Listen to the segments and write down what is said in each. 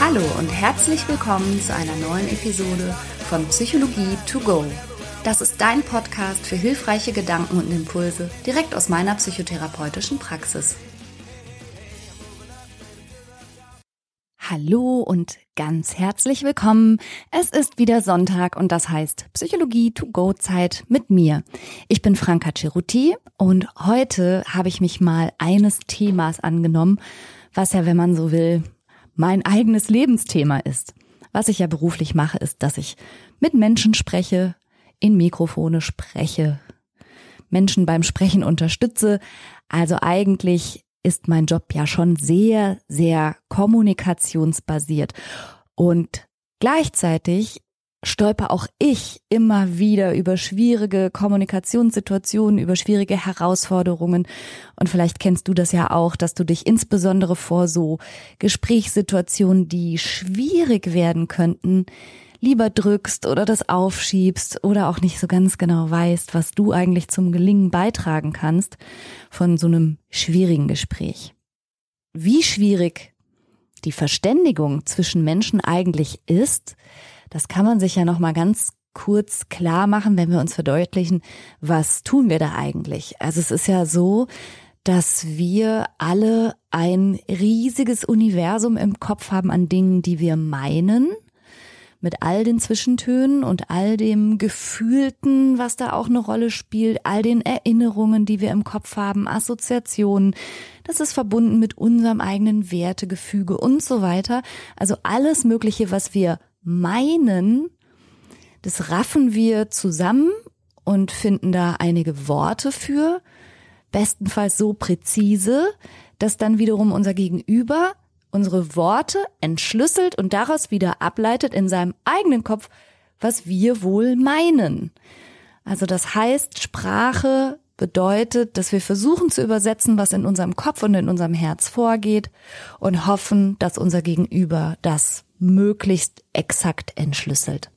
Hallo und herzlich willkommen zu einer neuen Episode von Psychologie to go. Das ist dein Podcast für hilfreiche Gedanken und Impulse direkt aus meiner psychotherapeutischen Praxis. Hallo und ganz herzlich willkommen. Es ist wieder Sonntag und das heißt Psychologie to go Zeit mit mir. Ich bin Franka Ceruti und heute habe ich mich mal eines Themas angenommen, was ja, wenn man so will, mein eigenes Lebensthema ist. Was ich ja beruflich mache, ist, dass ich mit Menschen spreche, in Mikrofone spreche, Menschen beim Sprechen unterstütze. Also eigentlich ist mein Job ja schon sehr, sehr kommunikationsbasiert. Und gleichzeitig stolper auch ich immer wieder über schwierige Kommunikationssituationen, über schwierige Herausforderungen. Und vielleicht kennst du das ja auch, dass du dich insbesondere vor so Gesprächssituationen, die schwierig werden könnten, lieber drückst oder das aufschiebst oder auch nicht so ganz genau weißt, was du eigentlich zum Gelingen beitragen kannst von so einem schwierigen Gespräch. Wie schwierig die Verständigung zwischen Menschen eigentlich ist, das kann man sich ja noch mal ganz kurz klar machen, wenn wir uns verdeutlichen, was tun wir da eigentlich? Also es ist ja so, dass wir alle ein riesiges Universum im Kopf haben an Dingen, die wir meinen mit all den Zwischentönen und all dem Gefühlten, was da auch eine Rolle spielt, all den Erinnerungen, die wir im Kopf haben, Assoziationen. Das ist verbunden mit unserem eigenen Wertegefüge und so weiter. Also alles Mögliche, was wir meinen, das raffen wir zusammen und finden da einige Worte für, bestenfalls so präzise, dass dann wiederum unser Gegenüber unsere Worte entschlüsselt und daraus wieder ableitet in seinem eigenen Kopf, was wir wohl meinen. Also das heißt, Sprache bedeutet, dass wir versuchen zu übersetzen, was in unserem Kopf und in unserem Herz vorgeht und hoffen, dass unser Gegenüber das möglichst exakt entschlüsselt.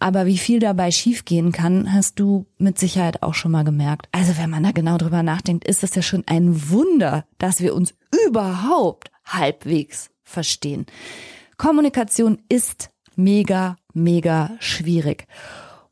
Aber wie viel dabei schiefgehen kann, hast du mit Sicherheit auch schon mal gemerkt. Also wenn man da genau drüber nachdenkt, ist es ja schon ein Wunder, dass wir uns überhaupt halbwegs verstehen. Kommunikation ist mega, mega schwierig.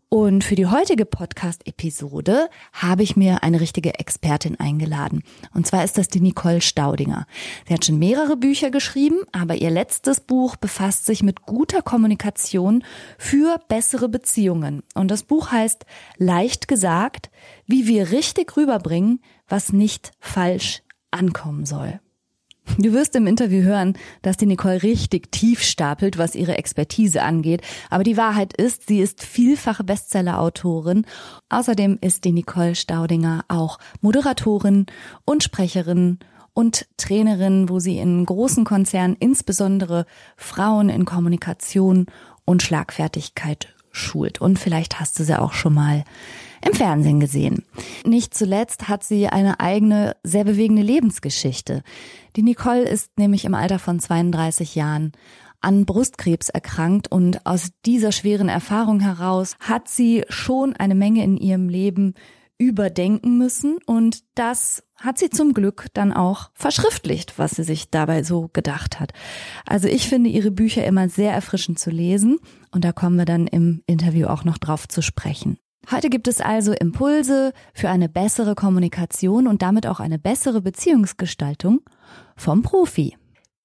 Und für die heutige Podcast-Episode habe ich mir eine richtige Expertin eingeladen. Und zwar ist das die Nicole Staudinger. Sie hat schon mehrere Bücher geschrieben, aber ihr letztes Buch befasst sich mit guter Kommunikation für bessere Beziehungen. Und das Buch heißt Leicht gesagt, wie wir richtig rüberbringen, was nicht falsch ankommen soll. Du wirst im Interview hören, dass die Nicole richtig tief stapelt, was ihre Expertise angeht. Aber die Wahrheit ist, sie ist vielfache Bestseller-Autorin. Außerdem ist die Nicole Staudinger auch Moderatorin und Sprecherin und Trainerin, wo sie in großen Konzernen insbesondere Frauen in Kommunikation und Schlagfertigkeit schult. Und vielleicht hast du sie auch schon mal im Fernsehen gesehen. Nicht zuletzt hat sie eine eigene, sehr bewegende Lebensgeschichte. Die Nicole ist nämlich im Alter von 32 Jahren an Brustkrebs erkrankt und aus dieser schweren Erfahrung heraus hat sie schon eine Menge in ihrem Leben überdenken müssen und das hat sie zum Glück dann auch verschriftlicht, was sie sich dabei so gedacht hat. Also ich finde ihre Bücher immer sehr erfrischend zu lesen und da kommen wir dann im Interview auch noch drauf zu sprechen. Heute gibt es also Impulse für eine bessere Kommunikation und damit auch eine bessere Beziehungsgestaltung vom Profi.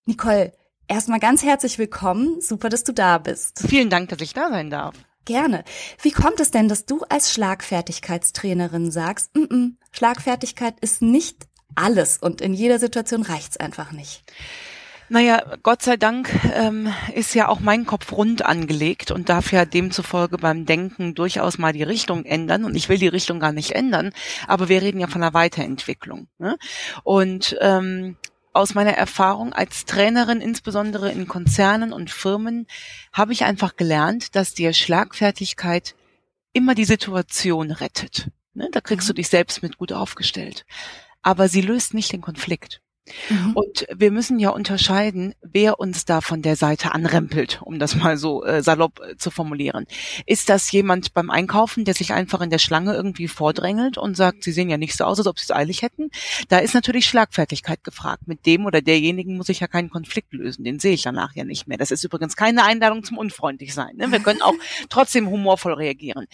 Nicole, erstmal ganz herzlich willkommen. Super, dass du da bist. Vielen Dank, dass ich da sein darf. Gerne. Wie kommt es denn, dass du als Schlagfertigkeitstrainerin sagst, mm -mm, Schlagfertigkeit ist nicht alles und in jeder Situation reicht's einfach nicht? Naja, Gott sei Dank ähm, ist ja auch mein Kopf rund angelegt und darf ja demzufolge beim Denken durchaus mal die Richtung ändern. Und ich will die Richtung gar nicht ändern, aber wir reden ja von einer Weiterentwicklung. Ne? Und ähm, aus meiner Erfahrung als Trainerin, insbesondere in Konzernen und Firmen, habe ich einfach gelernt, dass dir Schlagfertigkeit immer die Situation rettet. Ne? Da kriegst du mhm. dich selbst mit gut aufgestellt. Aber sie löst nicht den Konflikt. Mhm. Und wir müssen ja unterscheiden, wer uns da von der Seite anrempelt, um das mal so äh, salopp äh, zu formulieren. Ist das jemand beim Einkaufen, der sich einfach in der Schlange irgendwie vordrängelt und sagt, sie sehen ja nicht so aus, als ob sie es eilig hätten? Da ist natürlich Schlagfertigkeit gefragt. Mit dem oder derjenigen muss ich ja keinen Konflikt lösen. Den sehe ich danach ja nicht mehr. Das ist übrigens keine Einladung zum unfreundlich sein. Ne? Wir können auch trotzdem humorvoll reagieren.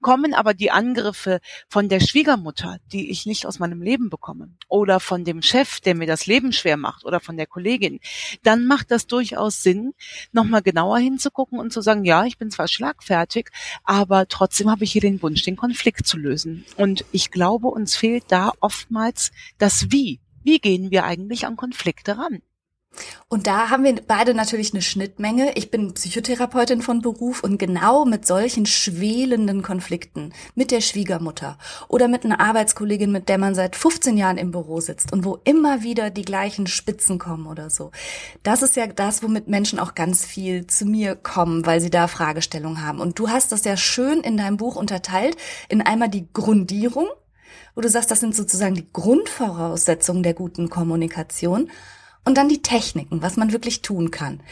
Kommen aber die Angriffe von der Schwiegermutter, die ich nicht aus meinem Leben bekomme, oder von dem Chef, der mir das Leben schwer macht oder von der Kollegin, dann macht das durchaus Sinn, nochmal genauer hinzugucken und zu sagen, ja, ich bin zwar schlagfertig, aber trotzdem habe ich hier den Wunsch, den Konflikt zu lösen. Und ich glaube, uns fehlt da oftmals das Wie. Wie gehen wir eigentlich an Konflikte ran? Und da haben wir beide natürlich eine Schnittmenge. Ich bin Psychotherapeutin von Beruf und genau mit solchen schwelenden Konflikten mit der Schwiegermutter oder mit einer Arbeitskollegin, mit der man seit 15 Jahren im Büro sitzt und wo immer wieder die gleichen Spitzen kommen oder so. Das ist ja das, womit Menschen auch ganz viel zu mir kommen, weil sie da Fragestellungen haben. Und du hast das ja schön in deinem Buch unterteilt in einmal die Grundierung, wo du sagst, das sind sozusagen die Grundvoraussetzungen der guten Kommunikation. Und dann die Techniken, was man wirklich tun kann.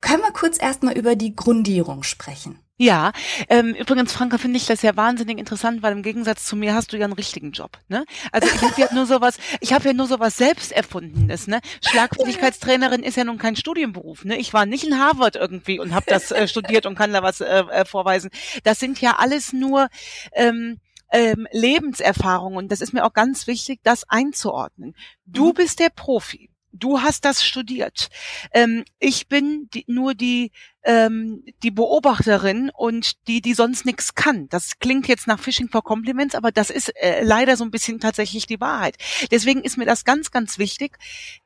Können wir kurz erstmal über die Grundierung sprechen? Ja, ähm, übrigens, Franka, finde ich das ja wahnsinnig interessant, weil im Gegensatz zu mir hast du ja einen richtigen Job. Ne? Also ich habe ja nur sowas, ich habe ja nur sowas selbst erfundenes. Ne? Schlagfertigkeitstrainerin ist ja nun kein Studienberuf. Ne? Ich war nicht in Harvard irgendwie und habe das äh, studiert und kann da was äh, äh, vorweisen. Das sind ja alles nur ähm, ähm, Lebenserfahrungen. Und das ist mir auch ganz wichtig, das einzuordnen. Du mhm. bist der Profi. Du hast das studiert. Ähm, ich bin die, nur die ähm, die Beobachterin und die, die sonst nichts kann. Das klingt jetzt nach Fishing for Compliments, aber das ist äh, leider so ein bisschen tatsächlich die Wahrheit. Deswegen ist mir das ganz, ganz wichtig.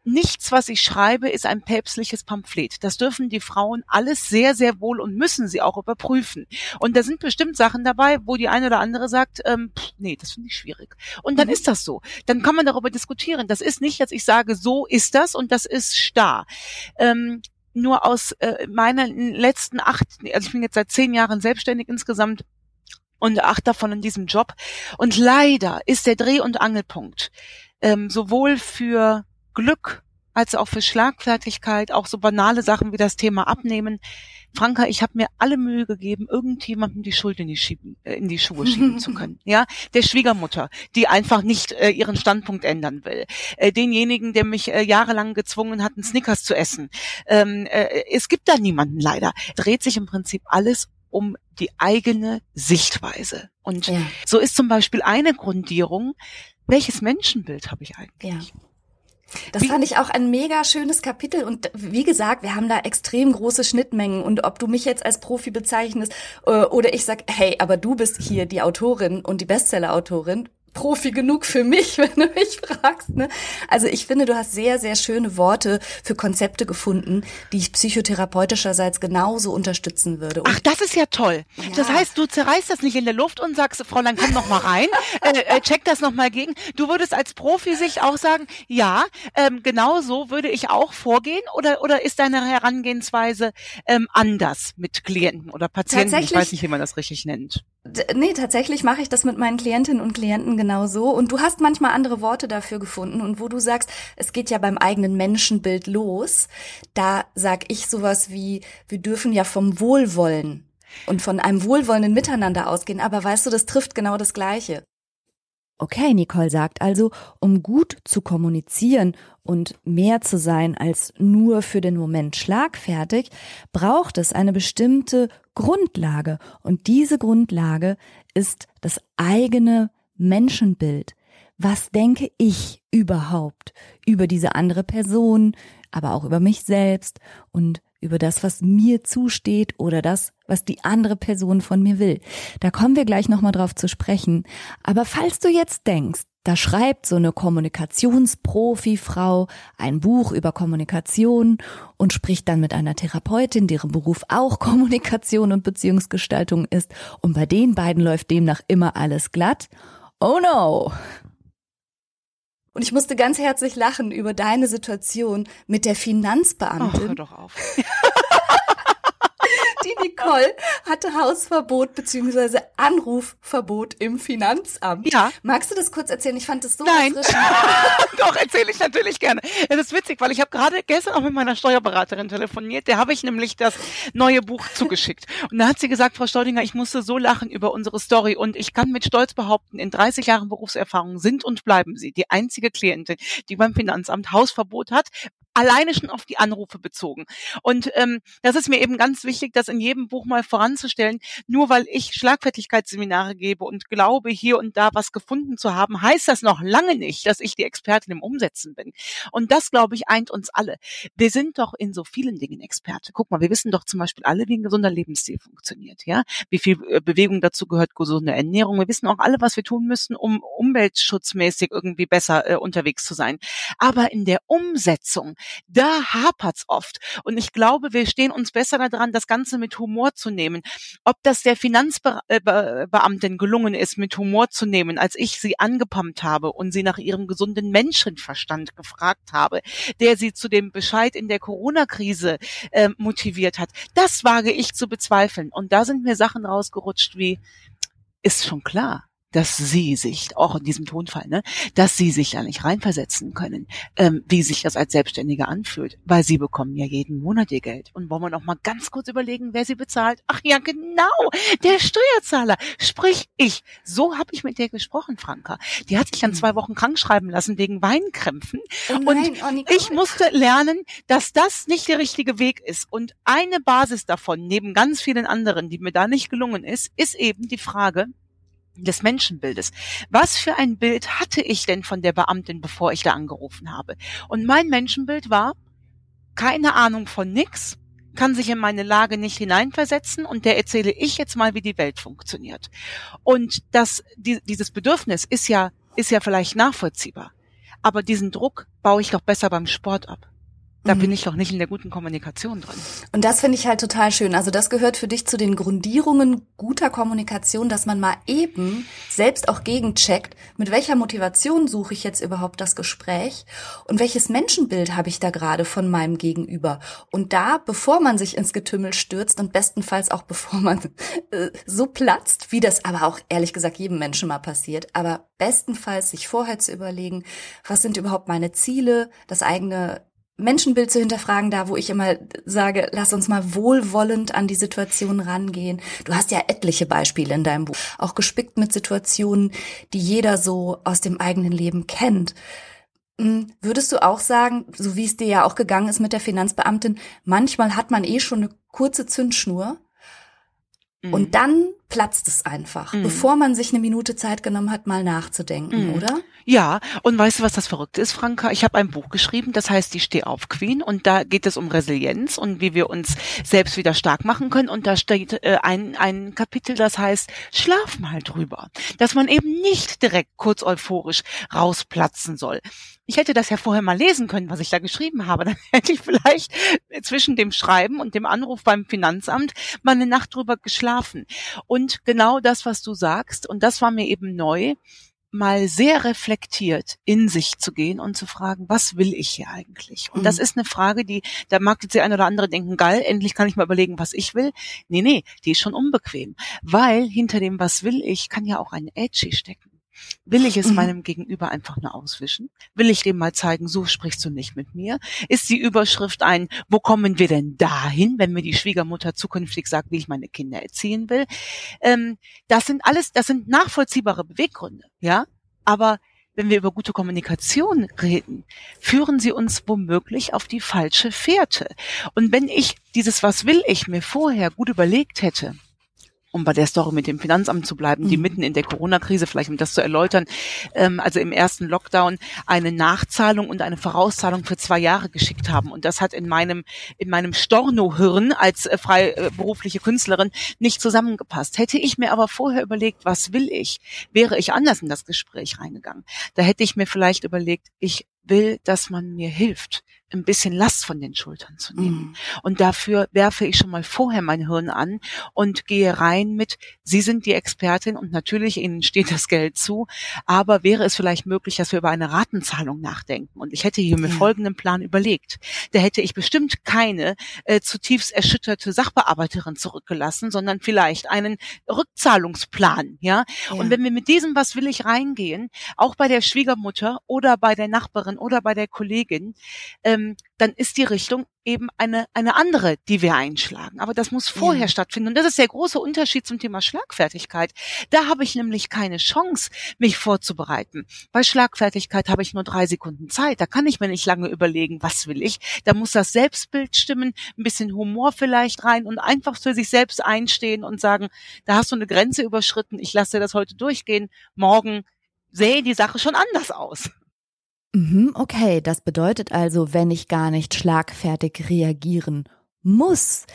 Nichts, was ich schreibe, ist ein päpstliches Pamphlet. Das dürfen die Frauen alles sehr, sehr wohl und müssen sie auch überprüfen. Und da sind bestimmt Sachen dabei, wo die eine oder andere sagt, ähm, pff, nee, das finde ich schwierig. Und dann mhm. ist das so. Dann kann man darüber diskutieren. Das ist nicht, dass ich sage, so ist das und das ist starr. Ähm, nur aus äh, meinen letzten acht, also ich bin jetzt seit zehn Jahren selbstständig insgesamt und acht davon in diesem Job. Und leider ist der Dreh- und Angelpunkt ähm, sowohl für Glück als auch für Schlagfertigkeit, auch so banale Sachen wie das Thema Abnehmen, Franka, ich habe mir alle Mühe gegeben, irgendjemandem die Schuld in die, schieben, äh, in die Schuhe schieben zu können. Ja, der Schwiegermutter, die einfach nicht äh, ihren Standpunkt ändern will. Äh, denjenigen, der mich äh, jahrelang gezwungen hat, einen Snickers zu essen. Ähm, äh, es gibt da niemanden leider. Dreht sich im Prinzip alles um die eigene Sichtweise. Und ja. so ist zum Beispiel eine Grundierung, welches Menschenbild habe ich eigentlich? Ja. Das wie, fand ich auch ein mega schönes Kapitel. Und wie gesagt, wir haben da extrem große Schnittmengen. Und ob du mich jetzt als Profi bezeichnest äh, oder ich sag, hey, aber du bist hier die Autorin und die Bestseller-Autorin, Profi genug für mich, wenn du mich fragst. Ne? Also ich finde, du hast sehr, sehr schöne Worte für Konzepte gefunden, die ich psychotherapeutischerseits genauso unterstützen würde. Und Ach, das ist ja toll. Ja. Das heißt, du zerreißt das nicht in der Luft und sagst, Fräulein, komm noch mal rein, äh, äh, check das noch mal gegen. Du würdest als Profi sich auch sagen, ja, ähm, genau so würde ich auch vorgehen oder, oder ist deine Herangehensweise ähm, anders mit Klienten oder Patienten? Ich weiß nicht, wie man das richtig nennt. Nee, tatsächlich mache ich das mit meinen Klientinnen und Klienten genau so. Und du hast manchmal andere Worte dafür gefunden. Und wo du sagst, es geht ja beim eigenen Menschenbild los, da sag ich sowas wie, wir dürfen ja vom Wohlwollen und von einem wohlwollenden Miteinander ausgehen. Aber weißt du, das trifft genau das Gleiche. Okay, Nicole sagt also, um gut zu kommunizieren und mehr zu sein als nur für den Moment schlagfertig, braucht es eine bestimmte Grundlage. Und diese Grundlage ist das eigene Menschenbild. Was denke ich überhaupt über diese andere Person, aber auch über mich selbst und über das, was mir zusteht oder das, was die andere Person von mir will. Da kommen wir gleich nochmal drauf zu sprechen. Aber falls du jetzt denkst, da schreibt so eine Kommunikationsprofi-Frau ein Buch über Kommunikation und spricht dann mit einer Therapeutin, deren Beruf auch Kommunikation und Beziehungsgestaltung ist. Und bei den beiden läuft demnach immer alles glatt. Oh no! Und ich musste ganz herzlich lachen über deine Situation mit der Finanzbeamtin. Ach, hör doch auf. Die Nicole hatte Hausverbot beziehungsweise Anrufverbot im Finanzamt. Ja. Magst du das kurz erzählen? Ich fand das so Nein. Doch, erzähle ich natürlich gerne. Es ist witzig, weil ich habe gerade gestern auch mit meiner Steuerberaterin telefoniert. Der habe ich nämlich das neue Buch zugeschickt. Und da hat sie gesagt, Frau Staudinger, ich musste so lachen über unsere Story. Und ich kann mit Stolz behaupten, in 30 Jahren Berufserfahrung sind und bleiben Sie die einzige Klientin, die beim Finanzamt Hausverbot hat, alleine schon auf die Anrufe bezogen. Und ähm, das ist mir eben ganz wichtig, das in jedem Buch mal voranzustellen. Nur weil ich Schlagfertigkeitsseminare gebe und glaube, hier und da was gefunden zu haben, heißt das noch lange nicht, dass ich die Expertin im Umsetzen bin. Und das, glaube ich, eint uns alle. Wir sind doch in so vielen Dingen Experte. Guck mal, wir wissen doch zum Beispiel alle, wie ein gesunder Lebensstil funktioniert, ja? Wie viel äh, Bewegung dazu gehört, gesunde Ernährung. Wir wissen auch alle, was wir tun müssen, um umweltschutzmäßig irgendwie besser äh, unterwegs zu sein. Aber in der Umsetzung da hapert's oft. Und ich glaube, wir stehen uns besser daran, das Ganze mit Humor zu nehmen. Ob das der Finanzbeamtin gelungen ist, mit Humor zu nehmen, als ich sie angepumpt habe und sie nach ihrem gesunden Menschenverstand gefragt habe, der sie zu dem Bescheid in der Corona-Krise äh, motiviert hat, das wage ich zu bezweifeln. Und da sind mir Sachen rausgerutscht wie, ist schon klar dass sie sich, auch in diesem Tonfall, ne, dass sie sich ja nicht reinversetzen können, ähm, wie sich das als Selbstständige anfühlt, weil sie bekommen ja jeden Monat ihr Geld. Und wollen wir noch mal ganz kurz überlegen, wer sie bezahlt? Ach ja, genau, der Steuerzahler, sprich ich. So habe ich mit der gesprochen, Franka. Die hat sich dann zwei Wochen krank schreiben lassen wegen Weinkrämpfen. Oh nein, und oh ich musste lernen, dass das nicht der richtige Weg ist. Und eine Basis davon, neben ganz vielen anderen, die mir da nicht gelungen ist, ist eben die Frage, des Menschenbildes. Was für ein Bild hatte ich denn von der Beamtin, bevor ich da angerufen habe? Und mein Menschenbild war keine Ahnung von nix, kann sich in meine Lage nicht hineinversetzen und der erzähle ich jetzt mal, wie die Welt funktioniert. Und das, die, dieses Bedürfnis ist ja, ist ja vielleicht nachvollziehbar. Aber diesen Druck baue ich doch besser beim Sport ab. Da Mhm. bin ich doch nicht in der guten Kommunikation drin. Und das finde ich halt total schön. Also das gehört für dich zu den Grundierungen guter Kommunikation, dass man mal eben selbst auch gegencheckt, mit welcher Motivation suche ich jetzt überhaupt das Gespräch und welches Menschenbild habe ich da gerade von meinem Gegenüber. Und da, bevor man sich ins Getümmel stürzt und bestenfalls auch bevor man äh, so platzt, wie das aber auch ehrlich gesagt jedem Menschen mal passiert, aber bestenfalls sich vorher zu überlegen, was sind überhaupt meine Ziele, das eigene Menschenbild zu hinterfragen, da wo ich immer sage, lass uns mal wohlwollend an die Situation rangehen. Du hast ja etliche Beispiele in deinem Buch, auch gespickt mit Situationen, die jeder so aus dem eigenen Leben kennt. Hm, Würdest du auch sagen, so wie es dir ja auch gegangen ist mit der Finanzbeamtin, manchmal hat man eh schon eine kurze Zündschnur Mhm. und dann platzt es einfach, Mhm. bevor man sich eine Minute Zeit genommen hat, mal nachzudenken, Mhm. oder? Ja, und weißt du, was das Verrückte ist, Franka? Ich habe ein Buch geschrieben, das heißt Die Steh-auf Queen und da geht es um Resilienz und wie wir uns selbst wieder stark machen können und da steht äh, ein, ein Kapitel, das heißt Schlaf mal drüber, dass man eben nicht direkt kurz euphorisch rausplatzen soll. Ich hätte das ja vorher mal lesen können, was ich da geschrieben habe. Dann hätte ich vielleicht zwischen dem Schreiben und dem Anruf beim Finanzamt mal eine Nacht drüber geschlafen. Und genau das, was du sagst, und das war mir eben neu, mal sehr reflektiert in sich zu gehen und zu fragen, was will ich hier eigentlich? Und das Mhm. ist eine Frage, die, da mag jetzt der eine oder andere denken, geil, endlich kann ich mal überlegen, was ich will. Nee, nee, die ist schon unbequem. Weil hinter dem, was will ich, kann ja auch ein Edgy stecken. Will ich es Mhm. meinem Gegenüber einfach nur auswischen? Will ich dem mal zeigen, so sprichst du nicht mit mir? Ist die Überschrift ein, wo kommen wir denn dahin, wenn mir die Schwiegermutter zukünftig sagt, wie ich meine Kinder erziehen will? Ähm, das sind alles, das sind nachvollziehbare Beweggründe, ja. Aber wenn wir über gute Kommunikation reden, führen sie uns womöglich auf die falsche Fährte. Und wenn ich dieses Was will ich mir vorher gut überlegt hätte, um bei der Story mit dem Finanzamt zu bleiben, die Mhm. mitten in der Corona-Krise, vielleicht um das zu erläutern, ähm, also im ersten Lockdown eine Nachzahlung und eine Vorauszahlung für zwei Jahre geschickt haben. Und das hat in meinem, in meinem Storno-Hirn als äh, freiberufliche Künstlerin nicht zusammengepasst. Hätte ich mir aber vorher überlegt, was will ich, wäre ich anders in das Gespräch reingegangen. Da hätte ich mir vielleicht überlegt, ich will, dass man mir hilft. Ein bisschen Last von den Schultern zu nehmen. Mhm. Und dafür werfe ich schon mal vorher mein Hirn an und gehe rein mit, Sie sind die Expertin und natürlich Ihnen steht das Geld zu, aber wäre es vielleicht möglich, dass wir über eine Ratenzahlung nachdenken? Und ich hätte hier mir Ja. folgenden Plan überlegt. Da hätte ich bestimmt keine äh, zutiefst erschütterte Sachbearbeiterin zurückgelassen, sondern vielleicht einen Rückzahlungsplan, ja. Ja. Und wenn wir mit diesem Was will ich reingehen, auch bei der Schwiegermutter oder bei der Nachbarin oder bei der Kollegin, ähm, dann ist die Richtung eben eine, eine andere, die wir einschlagen. Aber das muss vorher Ja. stattfinden. Und das ist der große Unterschied zum Thema Schlagfertigkeit. Da habe ich nämlich keine Chance, mich vorzubereiten. Bei Schlagfertigkeit habe ich nur drei Sekunden Zeit. Da kann ich mir nicht lange überlegen, was will ich. Da muss das Selbstbild stimmen, ein bisschen Humor vielleicht rein und einfach für sich selbst einstehen und sagen, da hast du eine Grenze überschritten, ich lasse dir das heute durchgehen. Morgen sähe die Sache schon anders aus. Mhm, okay, das bedeutet also, wenn ich gar nicht schlagfertig reagieren muss,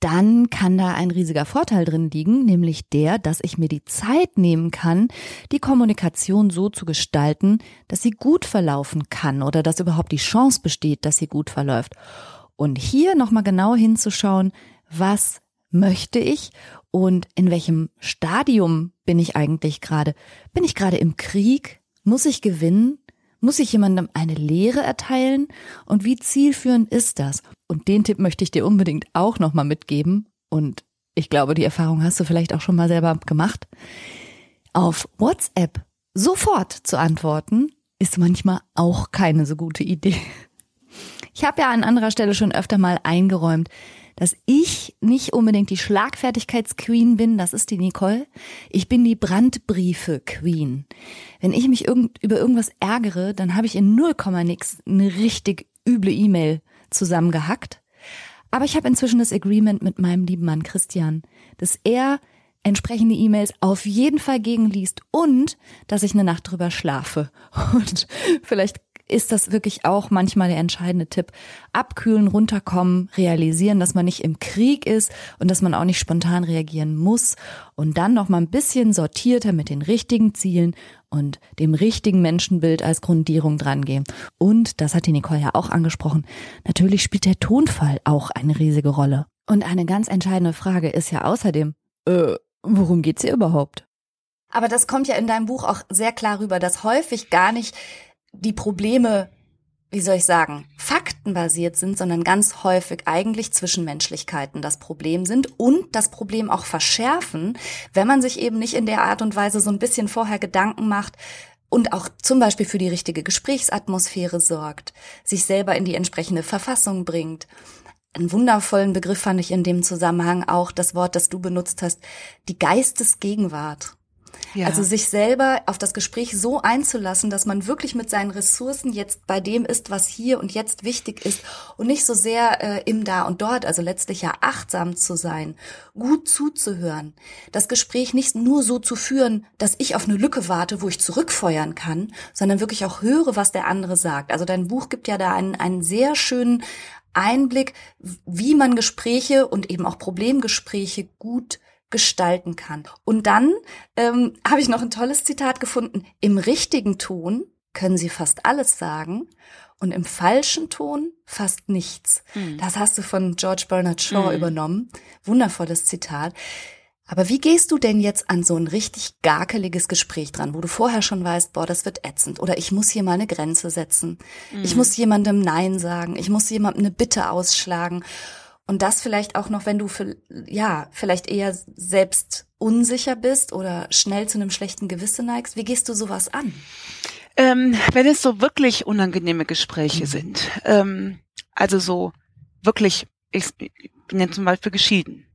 dann kann da ein riesiger Vorteil drin liegen, nämlich der, dass ich mir die Zeit nehmen kann, die Kommunikation so zu gestalten, dass sie gut verlaufen kann oder dass überhaupt die Chance besteht, dass sie gut verläuft. Und hier nochmal genau hinzuschauen, was möchte ich und in welchem Stadium bin ich eigentlich gerade? Bin ich gerade im Krieg? Muss ich gewinnen? Muss ich jemandem eine Lehre erteilen? Und wie zielführend ist das? Und den Tipp möchte ich dir unbedingt auch nochmal mitgeben. Und ich glaube, die Erfahrung hast du vielleicht auch schon mal selber gemacht. Auf WhatsApp sofort zu antworten, ist manchmal auch keine so gute Idee. Ich habe ja an anderer Stelle schon öfter mal eingeräumt, dass ich nicht unbedingt die Schlagfertigkeitsqueen bin, das ist die Nicole. Ich bin die Brandbriefe-Queen. Wenn ich mich irgend, über irgendwas ärgere, dann habe ich in 0, nix eine richtig üble E-Mail zusammengehackt. Aber ich habe inzwischen das Agreement mit meinem lieben Mann Christian, dass er entsprechende E-Mails auf jeden Fall gegenliest und dass ich eine Nacht drüber schlafe. Und vielleicht ist das wirklich auch manchmal der entscheidende Tipp. Abkühlen, runterkommen, realisieren, dass man nicht im Krieg ist und dass man auch nicht spontan reagieren muss und dann noch mal ein bisschen sortierter mit den richtigen Zielen und dem richtigen Menschenbild als Grundierung drangehen. Und, das hat die Nicole ja auch angesprochen, natürlich spielt der Tonfall auch eine riesige Rolle. Und eine ganz entscheidende Frage ist ja außerdem, äh, worum geht's hier überhaupt? Aber das kommt ja in deinem Buch auch sehr klar rüber, dass häufig gar nicht die Probleme, wie soll ich sagen, faktenbasiert sind, sondern ganz häufig eigentlich Zwischenmenschlichkeiten das Problem sind und das Problem auch verschärfen, wenn man sich eben nicht in der Art und Weise so ein bisschen vorher Gedanken macht, und auch zum Beispiel für die richtige Gesprächsatmosphäre sorgt, sich selber in die entsprechende Verfassung bringt. Einen wundervollen Begriff fand ich in dem Zusammenhang auch das Wort, das du benutzt hast, die Geistesgegenwart. Ja. Also sich selber auf das Gespräch so einzulassen, dass man wirklich mit seinen Ressourcen jetzt bei dem ist, was hier und jetzt wichtig ist und nicht so sehr äh, im Da und Dort, also letztlich ja achtsam zu sein, gut zuzuhören, das Gespräch nicht nur so zu führen, dass ich auf eine Lücke warte, wo ich zurückfeuern kann, sondern wirklich auch höre, was der andere sagt. Also dein Buch gibt ja da einen, einen sehr schönen Einblick, wie man Gespräche und eben auch Problemgespräche gut gestalten kann. Und dann ähm, habe ich noch ein tolles Zitat gefunden. Im richtigen Ton können Sie fast alles sagen und im falschen Ton fast nichts. Hm. Das hast du von George Bernard Shaw Mhm. übernommen. Wundervolles Zitat. Aber wie gehst du denn jetzt an so ein richtig garkeliges Gespräch dran, wo du vorher schon weißt, boah, das wird ätzend oder ich muss hier mal eine Grenze setzen. Ich muss jemandem Nein sagen. Ich muss jemandem eine Bitte ausschlagen. Und das vielleicht auch noch, wenn du für, ja, vielleicht eher selbst unsicher bist oder schnell zu einem schlechten Gewissen neigst. Wie gehst du sowas an? Ähm, wenn es so wirklich unangenehme Gespräche sind, ähm, also so wirklich, ich bin ja zum Beispiel geschieden.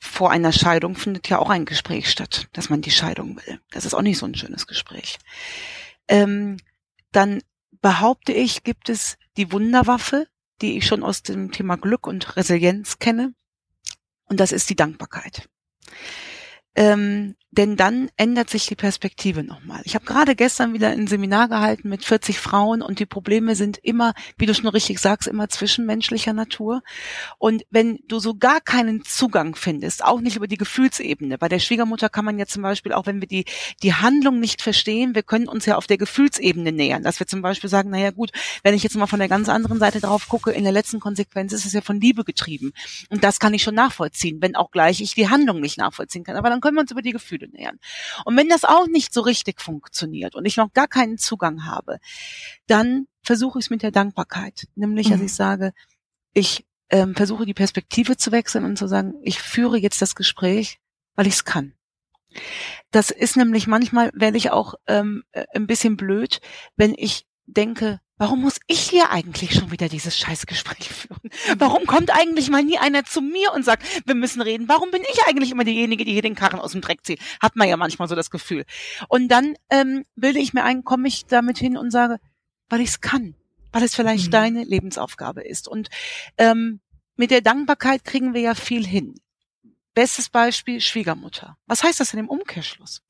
Vor einer Scheidung findet ja auch ein Gespräch statt, dass man die Scheidung will. Das ist auch nicht so ein schönes Gespräch. Ähm, dann behaupte ich, gibt es die Wunderwaffe, die ich schon aus dem Thema Glück und Resilienz kenne. Und das ist die Dankbarkeit. Ähm, denn dann ändert sich die Perspektive nochmal. Ich habe gerade gestern wieder ein Seminar gehalten mit 40 Frauen und die Probleme sind immer, wie du schon richtig sagst, immer zwischenmenschlicher Natur. Und wenn du so gar keinen Zugang findest, auch nicht über die Gefühlsebene, bei der Schwiegermutter kann man ja zum Beispiel, auch wenn wir die, die Handlung nicht verstehen, wir können uns ja auf der Gefühlsebene nähern, dass wir zum Beispiel sagen, naja gut, wenn ich jetzt mal von der ganz anderen Seite drauf gucke, in der letzten Konsequenz ist es ja von Liebe getrieben. Und das kann ich schon nachvollziehen, wenn auch gleich ich die Handlung nicht nachvollziehen kann. Aber dann können wir uns über die Gefühle Gefühle nähern. Und wenn das auch nicht so richtig funktioniert und ich noch gar keinen Zugang habe, dann versuche ich es mit der Dankbarkeit. Nämlich, mhm. dass ich sage, ich ähm, versuche die Perspektive zu wechseln und zu sagen, ich führe jetzt das Gespräch, weil ich es kann. Das ist nämlich manchmal, werde ich auch ähm, äh, ein bisschen blöd, wenn ich denke, warum muss ich hier eigentlich schon wieder dieses Scheißgespräch führen? Warum kommt eigentlich mal nie einer zu mir und sagt, wir müssen reden? Warum bin ich eigentlich immer diejenige, die hier den Karren aus dem Dreck zieht? Hat man ja manchmal so das Gefühl. Und dann ähm, bilde ich mir ein, komme ich damit hin und sage, weil ich es kann, weil es vielleicht mhm. deine Lebensaufgabe ist. Und ähm, mit der Dankbarkeit kriegen wir ja viel hin. Bestes Beispiel Schwiegermutter. Was heißt das denn im Umkehrschluss?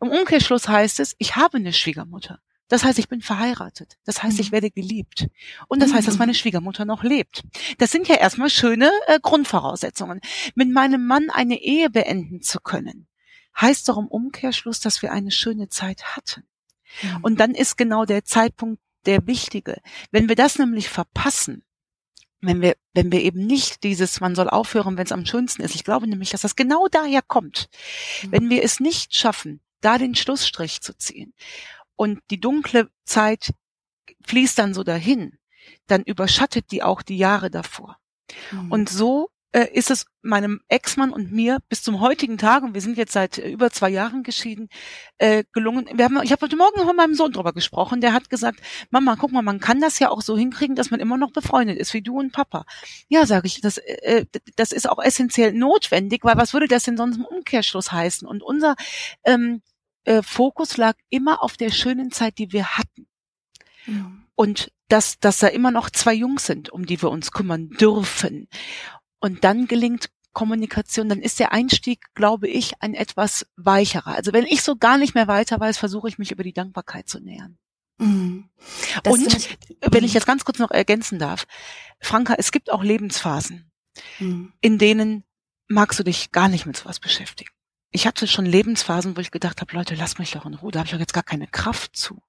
Im Umkehrschluss heißt es, ich habe eine Schwiegermutter. Das heißt, ich bin verheiratet. Das heißt, ich mhm. werde geliebt. Und das heißt, dass mhm. meine Schwiegermutter noch lebt. Das sind ja erstmal schöne äh, Grundvoraussetzungen. Mit meinem Mann eine Ehe beenden zu können, heißt doch im Umkehrschluss, dass wir eine schöne Zeit hatten. Mhm. Und dann ist genau der Zeitpunkt der wichtige. Wenn wir das nämlich verpassen, wenn wir, wenn wir eben nicht dieses, man soll aufhören, wenn es am schönsten ist. Ich glaube nämlich, dass das genau daher kommt. Wenn wir es nicht schaffen, da den Schlussstrich zu ziehen und die dunkle Zeit fließt dann so dahin, dann überschattet die auch die Jahre davor. Mhm. Und so äh, ist es meinem Ex-Mann und mir bis zum heutigen Tag, und wir sind jetzt seit äh, über zwei Jahren geschieden, äh, gelungen. Wir haben, ich habe heute Morgen noch mit meinem Sohn drüber gesprochen, der hat gesagt, Mama, guck mal, man kann das ja auch so hinkriegen, dass man immer noch befreundet ist, wie du und Papa. Ja, sage ich, das, äh, das ist auch essentiell notwendig, weil was würde das denn sonst im Umkehrschluss heißen? Und unser ähm, äh, Fokus lag immer auf der schönen Zeit, die wir hatten. Mhm. Und dass, dass da immer noch zwei Jungs sind, um die wir uns kümmern dürfen. Und dann gelingt Kommunikation, dann ist der Einstieg, glaube ich, ein etwas weicherer. Also wenn ich so gar nicht mehr weiter weiß, versuche ich mich über die Dankbarkeit zu nähern. Mhm. Und ich, wenn ich mhm. jetzt ganz kurz noch ergänzen darf, Franka, es gibt auch Lebensphasen, mhm. in denen magst du dich gar nicht mit sowas beschäftigen ich hatte schon Lebensphasen, wo ich gedacht habe, Leute, lass mich doch in Ruhe, da habe ich doch jetzt gar keine Kraft zu.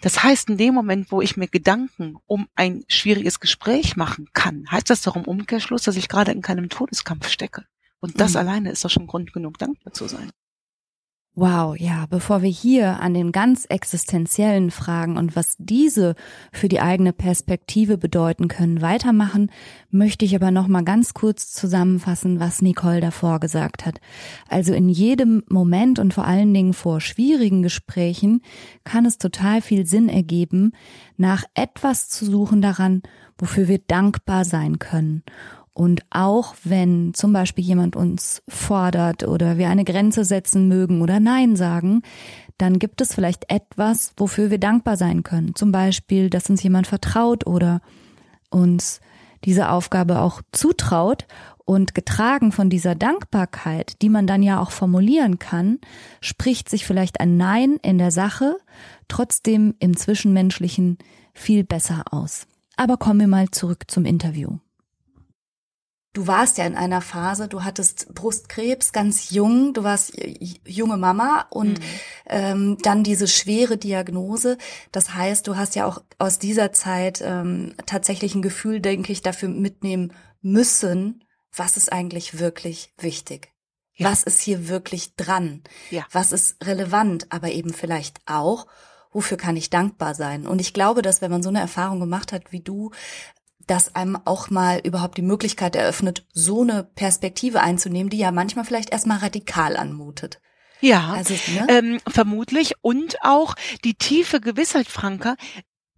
Das heißt, in dem Moment, wo ich mir Gedanken um ein schwieriges Gespräch machen kann, heißt das doch im Umkehrschluss, dass ich gerade in keinem Todeskampf stecke. Und das mhm. alleine ist doch schon Grund genug, dankbar zu sein. Wow, ja, bevor wir hier an den ganz existenziellen Fragen und was diese für die eigene Perspektive bedeuten können, weitermachen, möchte ich aber noch mal ganz kurz zusammenfassen, was Nicole davor gesagt hat. Also in jedem Moment und vor allen Dingen vor schwierigen Gesprächen kann es total viel Sinn ergeben, nach etwas zu suchen daran, wofür wir dankbar sein können und auch wenn zum Beispiel jemand uns fordert oder wir eine Grenze setzen mögen oder Nein sagen, dann gibt es vielleicht etwas, wofür wir dankbar sein können. Zum Beispiel, dass uns jemand vertraut oder uns diese Aufgabe auch zutraut und getragen von dieser Dankbarkeit, die man dann ja auch formulieren kann, spricht sich vielleicht ein Nein in der Sache trotzdem im Zwischenmenschlichen viel besser aus. Aber kommen wir mal zurück zum Interview du warst ja in einer Phase, du hattest Brustkrebs ganz jung, du warst junge Mama und mhm. ähm, dann diese schwere Diagnose. Das heißt, du hast ja auch aus dieser Zeit ähm, tatsächlich ein Gefühl, denke ich, dafür mitnehmen müssen, was ist eigentlich wirklich wichtig. Ja. Was ist hier wirklich dran? Ja. Was ist relevant, aber eben vielleicht auch, wofür kann ich dankbar sein? Und ich glaube, dass wenn man so eine Erfahrung gemacht hat wie du, das einem auch mal überhaupt die Möglichkeit eröffnet, so eine Perspektive einzunehmen, die ja manchmal vielleicht erstmal radikal anmutet. Ja, also, ne? ähm, vermutlich. Und auch die tiefe Gewissheit, Franka,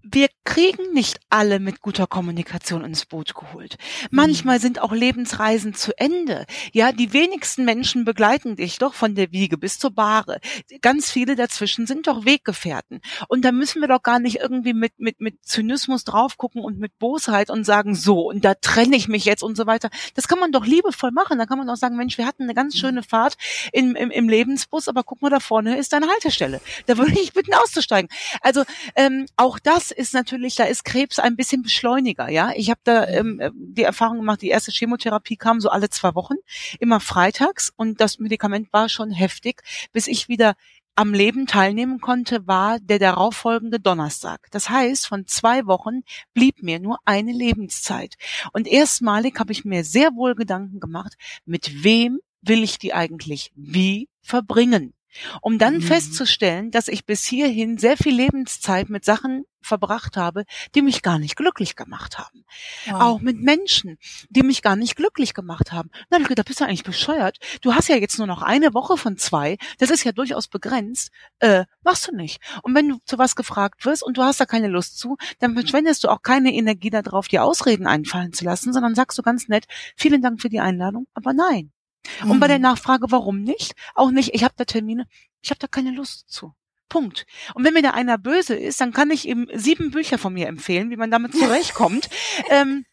wir kriegen nicht alle mit guter Kommunikation ins Boot geholt. Manchmal sind auch Lebensreisen zu Ende. Ja, die wenigsten Menschen begleiten dich doch von der Wiege bis zur Bahre. Ganz viele dazwischen sind doch Weggefährten. Und da müssen wir doch gar nicht irgendwie mit, mit, mit Zynismus drauf gucken und mit Bosheit und sagen, so, und da trenne ich mich jetzt und so weiter. Das kann man doch liebevoll machen. Da kann man auch sagen, Mensch, wir hatten eine ganz schöne Fahrt im, im, im Lebensbus, aber guck mal, da vorne ist deine Haltestelle. Da würde ich bitten auszusteigen. Also ähm, auch das ist natürlich, da ist Krebs ein bisschen Beschleuniger, ja. Ich habe da ähm, die Erfahrung gemacht, die erste Chemotherapie kam so alle zwei Wochen, immer freitags und das Medikament war schon heftig, bis ich wieder am Leben teilnehmen konnte, war der darauffolgende Donnerstag. Das heißt, von zwei Wochen blieb mir nur eine Lebenszeit. Und erstmalig habe ich mir sehr wohl Gedanken gemacht, mit wem will ich die eigentlich wie verbringen? Um dann mhm. festzustellen, dass ich bis hierhin sehr viel Lebenszeit mit Sachen verbracht habe, die mich gar nicht glücklich gemacht haben. Wow. Auch mit Menschen, die mich gar nicht glücklich gemacht haben. Na, da bist du eigentlich bescheuert. Du hast ja jetzt nur noch eine Woche von zwei. Das ist ja durchaus begrenzt. Äh, machst du nicht. Und wenn du zu was gefragt wirst und du hast da keine Lust zu, dann verschwendest du auch keine Energie darauf, dir Ausreden einfallen zu lassen, sondern sagst du ganz nett, vielen Dank für die Einladung, aber nein. Mhm. Und bei der mhm. Nachfrage, warum nicht? Auch nicht, ich habe da Termine, ich habe da keine Lust zu. Punkt. Und wenn mir da einer böse ist, dann kann ich ihm sieben Bücher von mir empfehlen, wie man damit zurechtkommt. ähm,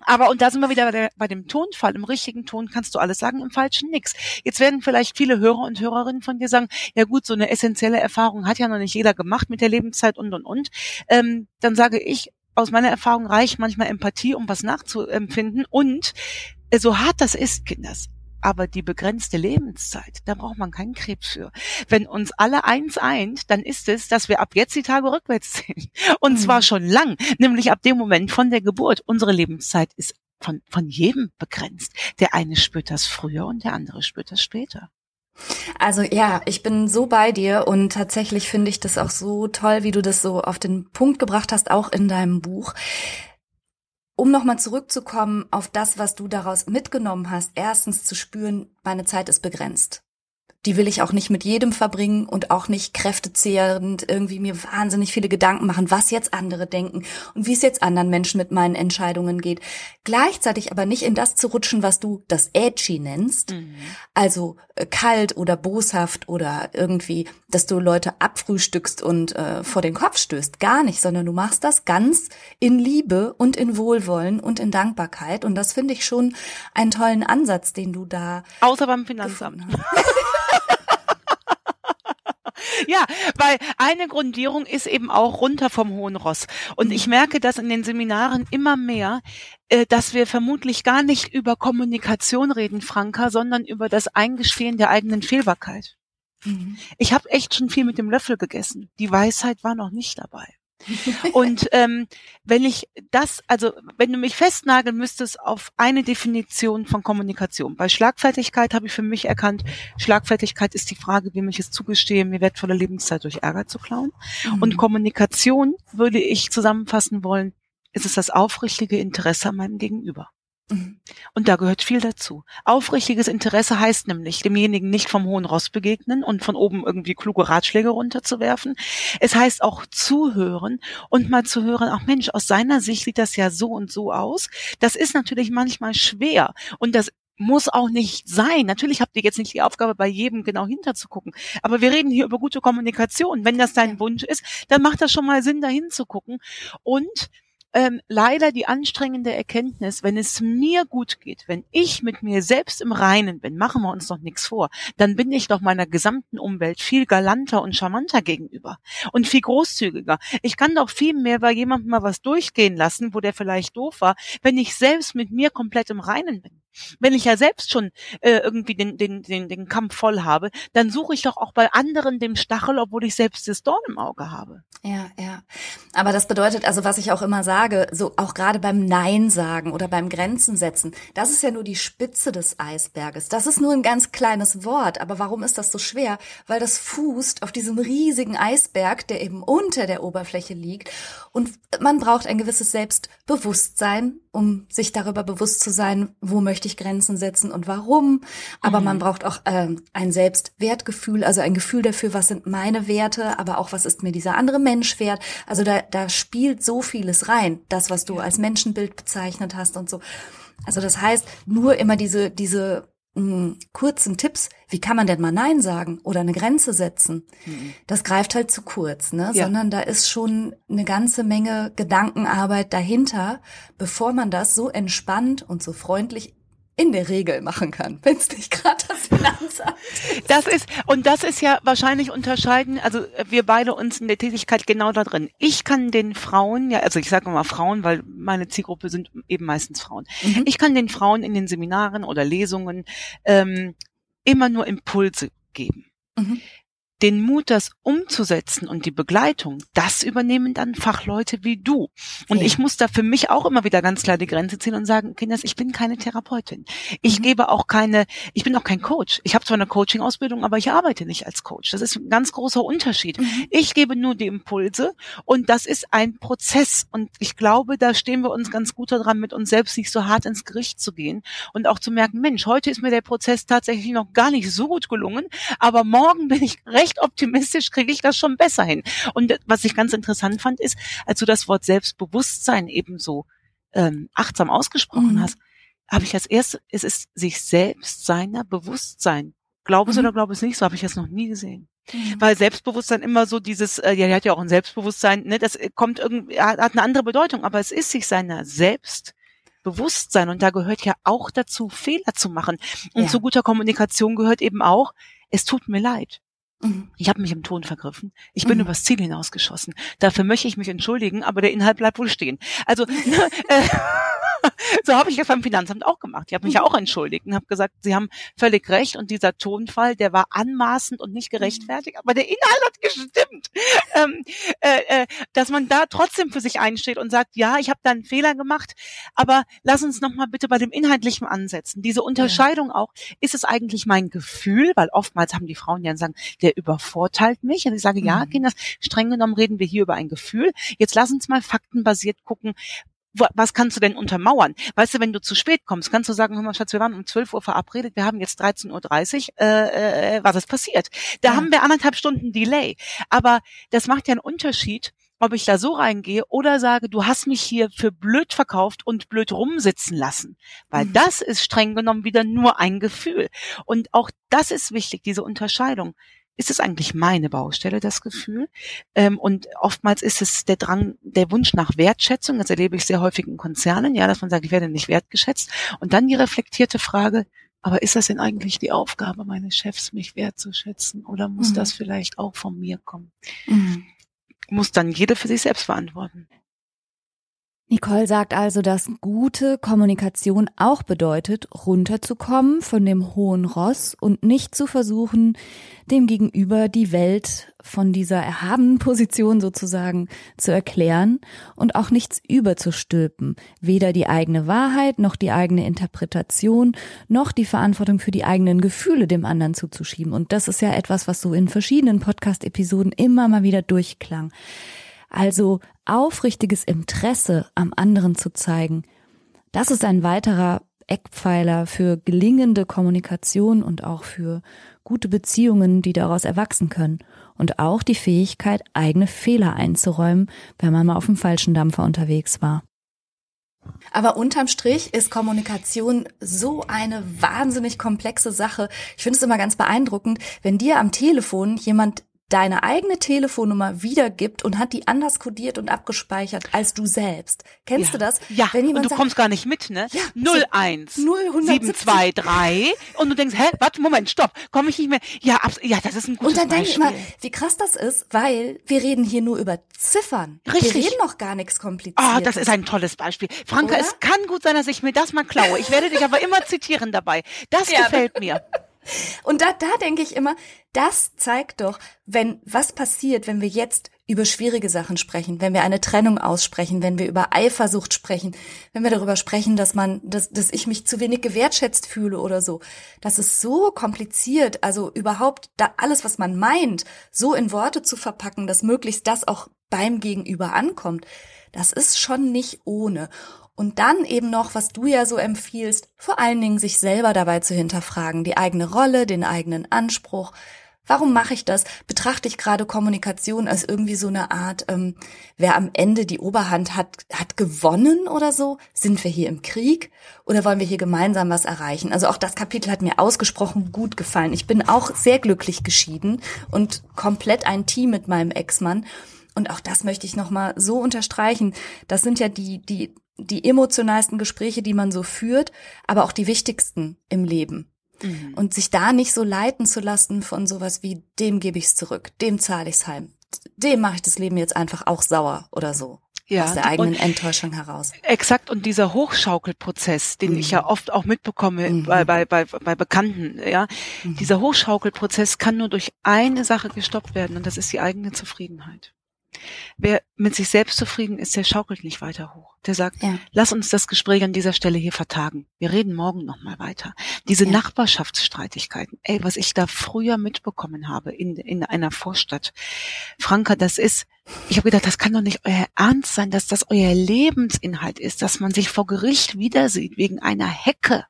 aber, und da sind wir wieder bei, der, bei, dem Tonfall. Im richtigen Ton kannst du alles sagen, im falschen nix. Jetzt werden vielleicht viele Hörer und Hörerinnen von dir sagen, ja gut, so eine essentielle Erfahrung hat ja noch nicht jeder gemacht mit der Lebenszeit und, und, und. Ähm, dann sage ich, aus meiner Erfahrung reicht manchmal Empathie, um was nachzuempfinden. Und äh, so hart das ist, Kinders, aber die begrenzte Lebenszeit, da braucht man keinen Krebs für. Wenn uns alle eins eint, dann ist es, dass wir ab jetzt die Tage rückwärts zählen. Und mhm. zwar schon lang, nämlich ab dem Moment von der Geburt. Unsere Lebenszeit ist von, von jedem begrenzt. Der eine spürt das früher und der andere spürt das später. Also ja, ich bin so bei dir und tatsächlich finde ich das auch so toll, wie du das so auf den Punkt gebracht hast, auch in deinem Buch. Um nochmal zurückzukommen auf das, was du daraus mitgenommen hast, erstens zu spüren, meine Zeit ist begrenzt die will ich auch nicht mit jedem verbringen und auch nicht kräftezehrend irgendwie mir wahnsinnig viele Gedanken machen, was jetzt andere denken und wie es jetzt anderen Menschen mit meinen Entscheidungen geht. Gleichzeitig aber nicht in das zu rutschen, was du das Edgy nennst, mhm. also äh, kalt oder boshaft oder irgendwie, dass du Leute abfrühstückst und äh, vor den Kopf stößt. Gar nicht, sondern du machst das ganz in Liebe und in Wohlwollen und in Dankbarkeit und das finde ich schon einen tollen Ansatz, den du da. Außer beim Finanzamt. Ja, weil eine Grundierung ist eben auch runter vom hohen Ross. Und ich merke das in den Seminaren immer mehr, äh, dass wir vermutlich gar nicht über Kommunikation reden, Franka, sondern über das Eingestehen der eigenen Fehlbarkeit. Mhm. Ich habe echt schon viel mit dem Löffel gegessen. Die Weisheit war noch nicht dabei. Und ähm, wenn ich das, also wenn du mich festnageln müsstest auf eine Definition von Kommunikation. Bei Schlagfertigkeit habe ich für mich erkannt, Schlagfertigkeit ist die Frage, wem ich es zugestehe, mir wertvolle Lebenszeit durch Ärger zu klauen. Mhm. Und Kommunikation würde ich zusammenfassen wollen, ist es das aufrichtige Interesse an meinem Gegenüber. Und da gehört viel dazu. Aufrichtiges Interesse heißt nämlich, demjenigen nicht vom hohen Ross begegnen und von oben irgendwie kluge Ratschläge runterzuwerfen. Es heißt auch zuhören und mal zu hören, ach Mensch, aus seiner Sicht sieht das ja so und so aus. Das ist natürlich manchmal schwer und das muss auch nicht sein. Natürlich habt ihr jetzt nicht die Aufgabe, bei jedem genau hinterzugucken. Aber wir reden hier über gute Kommunikation. Wenn das dein Wunsch ist, dann macht das schon mal Sinn, da hinzugucken. Und ähm, leider die anstrengende Erkenntnis, wenn es mir gut geht, wenn ich mit mir selbst im Reinen bin, machen wir uns doch nichts vor, dann bin ich doch meiner gesamten Umwelt viel galanter und charmanter gegenüber und viel großzügiger. Ich kann doch viel mehr bei jemandem mal was durchgehen lassen, wo der vielleicht doof war, wenn ich selbst mit mir komplett im Reinen bin. Wenn ich ja selbst schon äh, irgendwie den, den, den, den Kampf voll habe, dann suche ich doch auch bei anderen dem Stachel, obwohl ich selbst das Dorn im Auge habe. Ja, ja. Aber das bedeutet, also was ich auch immer sage, so auch gerade beim Nein sagen oder beim Grenzen setzen, das ist ja nur die Spitze des Eisberges. Das ist nur ein ganz kleines Wort. Aber warum ist das so schwer? Weil das fußt auf diesem riesigen Eisberg, der eben unter der Oberfläche liegt. Und man braucht ein gewisses Selbstbewusstsein, um sich darüber bewusst zu sein, wo möchte ich Grenzen setzen und warum. Aber mhm. man braucht auch ähm, ein Selbstwertgefühl, also ein Gefühl dafür, was sind meine Werte, aber auch was ist mir dieser andere Mensch wert. Also da, da spielt so vieles rein, das, was du als Menschenbild bezeichnet hast und so. Also das heißt, nur immer diese, diese mh, kurzen Tipps, wie kann man denn mal Nein sagen oder eine Grenze setzen, mhm. das greift halt zu kurz, ne? Ja. Sondern da ist schon eine ganze Menge Gedankenarbeit dahinter, bevor man das so entspannt und so freundlich in der Regel machen kann, wenn es nicht gerade das Finanzamt ist. Das ist, und das ist ja wahrscheinlich unterscheiden, also wir beide uns in der Tätigkeit genau da drin. Ich kann den Frauen, ja, also ich sage mal Frauen, weil meine Zielgruppe sind eben meistens Frauen. Mhm. Ich kann den Frauen in den Seminaren oder Lesungen ähm, immer nur Impulse geben. Mhm den Mut, das umzusetzen und die Begleitung, das übernehmen dann Fachleute wie du. Und ja. ich muss da für mich auch immer wieder ganz klar die Grenze ziehen und sagen, Kinders, ich bin keine Therapeutin. Ich mhm. gebe auch keine, ich bin auch kein Coach. Ich habe zwar eine Coaching-Ausbildung, aber ich arbeite nicht als Coach. Das ist ein ganz großer Unterschied. Mhm. Ich gebe nur die Impulse und das ist ein Prozess. Und ich glaube, da stehen wir uns ganz gut daran, mit uns selbst nicht so hart ins Gericht zu gehen und auch zu merken, Mensch, heute ist mir der Prozess tatsächlich noch gar nicht so gut gelungen, aber morgen bin ich recht recht optimistisch, kriege ich das schon besser hin. Und was ich ganz interessant fand, ist, als du das Wort Selbstbewusstsein eben so ähm, achtsam ausgesprochen mhm. hast, habe ich als erstes, es ist sich selbst seiner Bewusstsein. Glaube es mhm. oder glaube es nicht, so habe ich es noch nie gesehen. Mhm. Weil Selbstbewusstsein immer so dieses, äh, ja, er hat ja auch ein Selbstbewusstsein, ne, das kommt irgendwie, hat eine andere Bedeutung, aber es ist sich seiner selbst Bewusstsein und da gehört ja auch dazu, Fehler zu machen. Und ja. zu guter Kommunikation gehört eben auch, es tut mir leid. Mhm. Ich habe mich im Ton vergriffen. Ich bin mhm. übers Ziel hinausgeschossen. Dafür möchte ich mich entschuldigen, aber der Inhalt bleibt wohl stehen. Also ne, äh, so habe ich das beim Finanzamt auch gemacht. Ich habe mich ja auch entschuldigt und habe gesagt, Sie haben völlig recht und dieser Tonfall, der war anmaßend und nicht gerechtfertigt, aber der Inhalt hat gestimmt. Ähm, äh, äh, dass man da trotzdem für sich einsteht und sagt, ja, ich habe da einen Fehler gemacht, aber lass uns noch mal bitte bei dem Inhaltlichen ansetzen. Diese Unterscheidung auch, ist es eigentlich mein Gefühl, weil oftmals haben die Frauen ja sagen, der übervorteilt mich. Und ich sage, mhm. ja, Kinder, streng genommen reden wir hier über ein Gefühl. Jetzt lass uns mal faktenbasiert gucken, was kannst du denn untermauern? Weißt du, wenn du zu spät kommst, kannst du sagen, hör mal, Schatz, wir waren um 12 Uhr verabredet, wir haben jetzt 13.30 Uhr, äh, äh, was ist passiert? Da ja. haben wir anderthalb Stunden Delay. Aber das macht ja einen Unterschied, ob ich da so reingehe oder sage, du hast mich hier für blöd verkauft und blöd rumsitzen lassen. Weil mhm. das ist streng genommen wieder nur ein Gefühl. Und auch das ist wichtig, diese Unterscheidung ist es eigentlich meine Baustelle, das Gefühl. Ähm, und oftmals ist es der Drang, der Wunsch nach Wertschätzung. Das erlebe ich sehr häufig in Konzernen, ja, dass man sagt, ich werde nicht wertgeschätzt. Und dann die reflektierte Frage, aber ist das denn eigentlich die Aufgabe meines Chefs, mich wertzuschätzen? Oder muss mhm. das vielleicht auch von mir kommen? Mhm. Muss dann jeder für sich selbst beantworten. Nicole sagt also, dass gute Kommunikation auch bedeutet, runterzukommen von dem hohen Ross und nicht zu versuchen, dem Gegenüber die Welt von dieser erhabenen Position sozusagen zu erklären und auch nichts überzustülpen, weder die eigene Wahrheit noch die eigene Interpretation noch die Verantwortung für die eigenen Gefühle dem anderen zuzuschieben. Und das ist ja etwas, was so in verschiedenen Podcast-Episoden immer mal wieder durchklang. Also aufrichtiges Interesse am anderen zu zeigen, das ist ein weiterer Eckpfeiler für gelingende Kommunikation und auch für gute Beziehungen, die daraus erwachsen können. Und auch die Fähigkeit, eigene Fehler einzuräumen, wenn man mal auf dem falschen Dampfer unterwegs war. Aber unterm Strich ist Kommunikation so eine wahnsinnig komplexe Sache. Ich finde es immer ganz beeindruckend, wenn dir am Telefon jemand deine eigene Telefonnummer wiedergibt und hat die anders kodiert und abgespeichert als du selbst. Kennst ja. du das? Ja, Wenn und du sagt, kommst gar nicht mit, ne? Ja, 01 723 und du denkst, hä, warte, Moment, stopp, komme ich nicht mehr. Ja, ja, das ist ein gutes Und dann denke ich immer, wie krass das ist, weil wir reden hier nur über Ziffern. Richtig. Wir reden noch gar nichts kompliziertes. Ah, oh, das ist ein tolles Beispiel. Franka, Oder? es kann gut sein, dass ich mir das mal klaue. Ich werde dich aber immer zitieren dabei. Das ja. gefällt mir. Und da, da denke ich immer, das zeigt doch, wenn, was passiert, wenn wir jetzt über schwierige Sachen sprechen, wenn wir eine Trennung aussprechen, wenn wir über Eifersucht sprechen, wenn wir darüber sprechen, dass man, dass, dass ich mich zu wenig gewertschätzt fühle oder so. Das ist so kompliziert, also überhaupt da alles, was man meint, so in Worte zu verpacken, dass möglichst das auch beim Gegenüber ankommt. Das ist schon nicht ohne. Und dann eben noch, was du ja so empfiehlst, vor allen Dingen sich selber dabei zu hinterfragen, die eigene Rolle, den eigenen Anspruch. Warum mache ich das? Betrachte ich gerade Kommunikation als irgendwie so eine Art, ähm, wer am Ende die Oberhand hat, hat gewonnen oder so? Sind wir hier im Krieg oder wollen wir hier gemeinsam was erreichen? Also auch das Kapitel hat mir ausgesprochen gut gefallen. Ich bin auch sehr glücklich geschieden und komplett ein Team mit meinem Ex-Mann. Und auch das möchte ich nochmal so unterstreichen. Das sind ja die, die die emotionalsten Gespräche, die man so führt, aber auch die wichtigsten im Leben. Mhm. Und sich da nicht so leiten zu lassen von sowas wie, dem gebe ich's zurück, dem zahle ich's heim, dem mache ich das Leben jetzt einfach auch sauer oder so. Ja, aus der eigenen Enttäuschung heraus. Exakt. Und dieser Hochschaukelprozess, den mhm. ich ja mhm. oft auch mitbekomme mhm. bei, bei, bei, bei Bekannten, ja, mhm. dieser Hochschaukelprozess kann nur durch eine Sache gestoppt werden und das ist die eigene Zufriedenheit. Wer mit sich selbst zufrieden ist, der schaukelt nicht weiter hoch. Der sagt, ja. lass uns das Gespräch an dieser Stelle hier vertagen. Wir reden morgen nochmal weiter. Diese ja. Nachbarschaftsstreitigkeiten, ey, was ich da früher mitbekommen habe in, in einer Vorstadt. Franka, das ist, ich habe gedacht, das kann doch nicht euer Ernst sein, dass das euer Lebensinhalt ist, dass man sich vor Gericht wieder sieht wegen einer Hecke.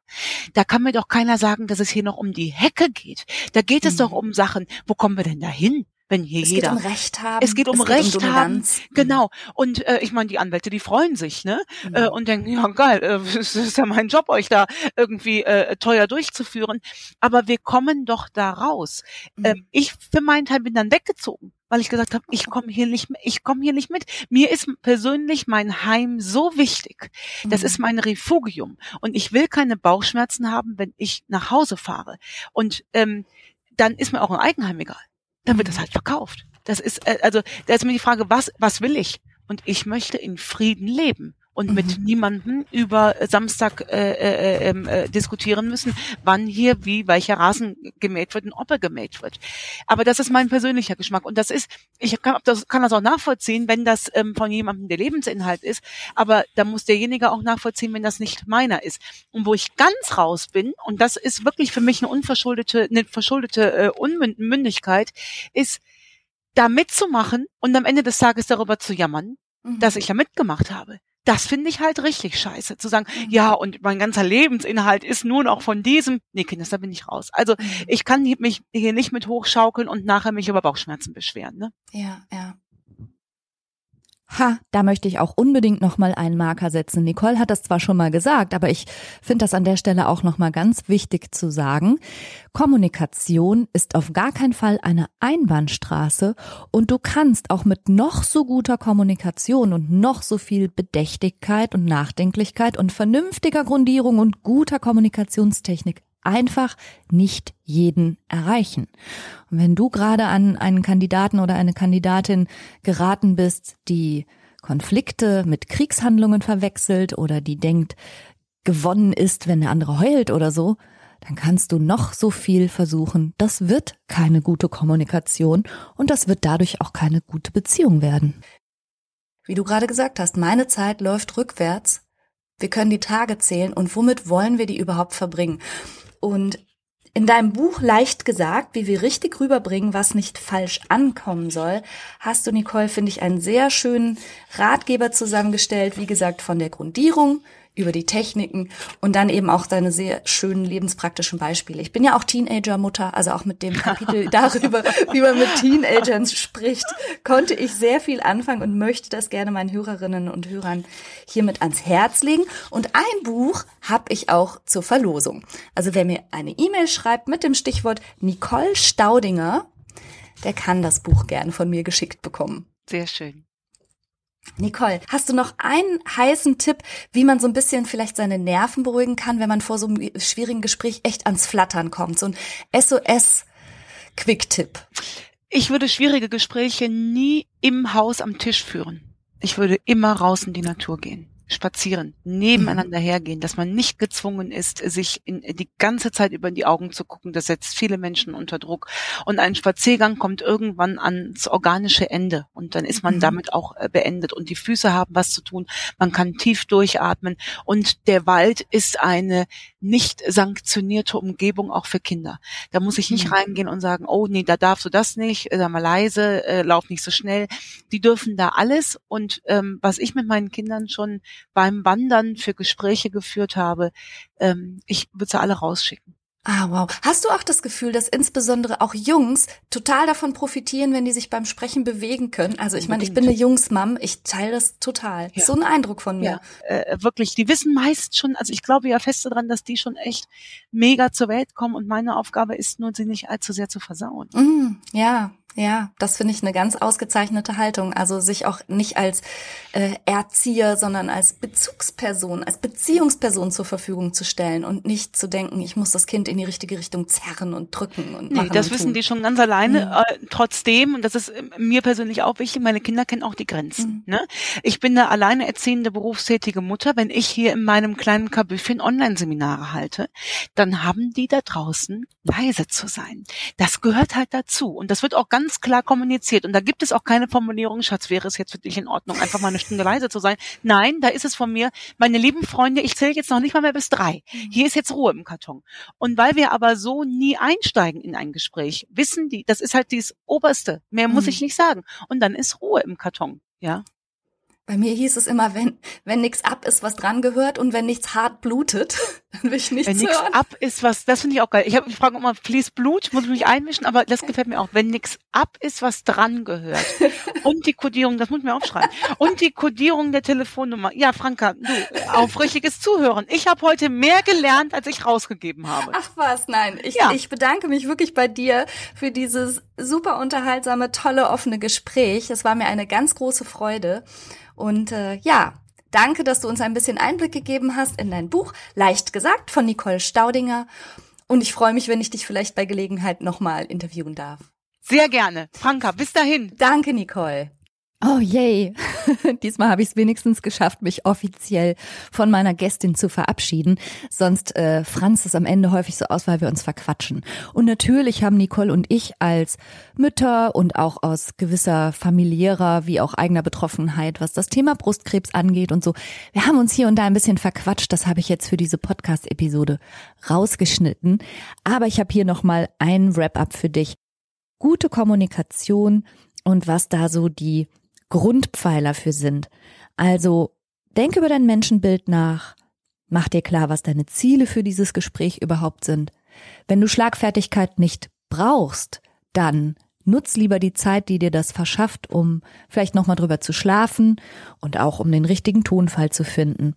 Da kann mir doch keiner sagen, dass es hier noch um die Hecke geht. Da geht es mhm. doch um Sachen, wo kommen wir denn da hin? Wenn hier es jeder. Es geht um Recht haben. Es geht um es Recht geht um haben. Genau. Und äh, ich meine, die Anwälte, die freuen sich, ne? Mhm. Äh, und denken, ja geil, äh, es ist ja mein Job, euch da irgendwie äh, teuer durchzuführen. Aber wir kommen doch da raus. Mhm. Äh, ich für meinen Teil bin dann weggezogen weil ich gesagt habe, ich komme hier nicht, ich komme hier nicht mit. Mir ist persönlich mein Heim so wichtig. Das mhm. ist mein Refugium und ich will keine Bauchschmerzen haben, wenn ich nach Hause fahre. Und ähm, dann ist mir auch ein Eigenheim egal dann wird das halt verkauft. Das ist, äh, also, da ist mir die Frage, was, was will ich? Und ich möchte in Frieden leben und mhm. mit niemandem über Samstag äh, äh, ähm, äh, diskutieren müssen, wann hier wie welcher Rasen gemäht wird und ob er gemäht wird. Aber das ist mein persönlicher Geschmack und das ist, ich kann das, kann das auch nachvollziehen, wenn das ähm, von jemandem der Lebensinhalt ist, aber da muss derjenige auch nachvollziehen, wenn das nicht meiner ist. Und wo ich ganz raus bin, und das ist wirklich für mich eine unverschuldete, eine verschuldete äh, Unmündigkeit, ist da mitzumachen und am Ende des Tages darüber zu jammern, mhm. dass ich ja mitgemacht habe das finde ich halt richtig scheiße. Zu sagen, mhm. ja, und mein ganzer Lebensinhalt ist nur noch von diesem. Nee, Kindes, da bin ich raus. Also mhm. ich kann mich hier nicht mit hochschaukeln und nachher mich über Bauchschmerzen beschweren. Ne? Ja, ja. Ha, da möchte ich auch unbedingt nochmal einen Marker setzen. Nicole hat das zwar schon mal gesagt, aber ich finde das an der Stelle auch nochmal ganz wichtig zu sagen. Kommunikation ist auf gar keinen Fall eine Einbahnstraße und du kannst auch mit noch so guter Kommunikation und noch so viel Bedächtigkeit und Nachdenklichkeit und vernünftiger Grundierung und guter Kommunikationstechnik einfach nicht jeden erreichen. Und wenn du gerade an einen Kandidaten oder eine Kandidatin geraten bist, die Konflikte mit Kriegshandlungen verwechselt oder die denkt, gewonnen ist, wenn der andere heult oder so, dann kannst du noch so viel versuchen. Das wird keine gute Kommunikation und das wird dadurch auch keine gute Beziehung werden. Wie du gerade gesagt hast, meine Zeit läuft rückwärts. Wir können die Tage zählen und womit wollen wir die überhaupt verbringen? Und in deinem Buch leicht gesagt, wie wir richtig rüberbringen, was nicht falsch ankommen soll, hast du, Nicole, finde ich, einen sehr schönen Ratgeber zusammengestellt, wie gesagt, von der Grundierung über die Techniken und dann eben auch seine sehr schönen lebenspraktischen Beispiele. Ich bin ja auch Teenager-Mutter, also auch mit dem Kapitel darüber, wie man mit Teenagern spricht, konnte ich sehr viel anfangen und möchte das gerne meinen Hörerinnen und Hörern hiermit ans Herz legen. Und ein Buch habe ich auch zur Verlosung. Also wer mir eine E-Mail schreibt mit dem Stichwort Nicole Staudinger, der kann das Buch gerne von mir geschickt bekommen. Sehr schön. Nicole, hast du noch einen heißen Tipp, wie man so ein bisschen vielleicht seine Nerven beruhigen kann, wenn man vor so einem schwierigen Gespräch echt ans Flattern kommt? So ein SOS-Quick-Tipp. Ich würde schwierige Gespräche nie im Haus am Tisch führen. Ich würde immer raus in die Natur gehen spazieren, nebeneinander mhm. hergehen, dass man nicht gezwungen ist, sich in, die ganze Zeit über die Augen zu gucken. Das setzt viele Menschen unter Druck. Und ein Spaziergang kommt irgendwann ans organische Ende und dann ist man mhm. damit auch äh, beendet. Und die Füße haben was zu tun. Man kann tief durchatmen. Und der Wald ist eine nicht sanktionierte Umgebung auch für Kinder. Da muss ich nicht mhm. reingehen und sagen, oh nee, da darfst du das nicht, äh, sag mal leise, äh, lauf nicht so schnell. Die dürfen da alles. Und ähm, was ich mit meinen Kindern schon beim Wandern für Gespräche geführt habe, ähm, ich würde sie alle rausschicken. Ah, wow. Hast du auch das Gefühl, dass insbesondere auch Jungs total davon profitieren, wenn die sich beim Sprechen bewegen können? Also ich meine, ich bin eine Jungsmam, ich teile das total. Ja. So ein Eindruck von mir. Ja, äh, wirklich. Die wissen meist schon, also ich glaube ja fest daran, dass die schon echt mega zur Welt kommen und meine Aufgabe ist nur, sie nicht allzu sehr zu versauen. Mm, ja, ja, das finde ich eine ganz ausgezeichnete Haltung. Also sich auch nicht als äh, Erzieher, sondern als Bezugsperson, als Beziehungsperson zur Verfügung zu stellen und nicht zu denken, ich muss das Kind in die richtige Richtung zerren und drücken und nee, machen. Das und wissen tun. die schon ganz alleine. Mhm. Äh, trotzdem, und das ist mir persönlich auch wichtig, meine Kinder kennen auch die Grenzen. Mhm. Ne? Ich bin eine alleine erziehende berufstätige Mutter. Wenn ich hier in meinem kleinen Kabüffchen Online-Seminare halte, dann haben die da draußen leise zu sein. Das gehört halt dazu. Und das wird auch ganz ganz klar kommuniziert. Und da gibt es auch keine Formulierung, Schatz, wäre es jetzt für dich in Ordnung, einfach mal eine Stunde leise zu sein. Nein, da ist es von mir, meine lieben Freunde, ich zähle jetzt noch nicht mal mehr bis drei. Mhm. Hier ist jetzt Ruhe im Karton. Und weil wir aber so nie einsteigen in ein Gespräch, wissen die, das ist halt dieses Oberste. Mehr muss mhm. ich nicht sagen. Und dann ist Ruhe im Karton. Ja. Bei mir hieß es immer, wenn, wenn nichts ab ist, was dran gehört und wenn nichts hart blutet, dann will ich nichts Wenn nichts ab ist, was, das finde ich auch geil. Ich habe ich frage immer, fließt Blut, muss mich einmischen, aber das gefällt mir auch. Wenn nichts ab ist, was dran gehört. Und die Kodierung, das muss ich mir aufschreiben. Und die Kodierung der Telefonnummer. Ja, Franka, du, aufrichtiges Zuhören. Ich habe heute mehr gelernt, als ich rausgegeben habe. Ach was, nein. Ich, ja. ich bedanke mich wirklich bei dir für dieses super unterhaltsame, tolle, offene Gespräch. Es war mir eine ganz große Freude. Und äh, ja, danke, dass du uns ein bisschen Einblick gegeben hast in dein Buch Leicht gesagt von Nicole Staudinger. Und ich freue mich, wenn ich dich vielleicht bei Gelegenheit nochmal interviewen darf. Sehr gerne. Franka, bis dahin. Danke, Nicole. Oh yay. Diesmal habe ich es wenigstens geschafft, mich offiziell von meiner Gästin zu verabschieden. Sonst äh, franzt es am Ende häufig so aus, weil wir uns verquatschen. Und natürlich haben Nicole und ich als Mütter und auch aus gewisser familiärer wie auch eigener Betroffenheit, was das Thema Brustkrebs angeht und so, wir haben uns hier und da ein bisschen verquatscht. Das habe ich jetzt für diese Podcast-Episode rausgeschnitten. Aber ich habe hier nochmal ein Wrap-up für dich. Gute Kommunikation und was da so die Grundpfeiler für sind. Also denk über dein Menschenbild nach, mach dir klar, was deine Ziele für dieses Gespräch überhaupt sind. Wenn du Schlagfertigkeit nicht brauchst, dann nutz lieber die Zeit, die dir das verschafft, um vielleicht nochmal drüber zu schlafen und auch um den richtigen Tonfall zu finden.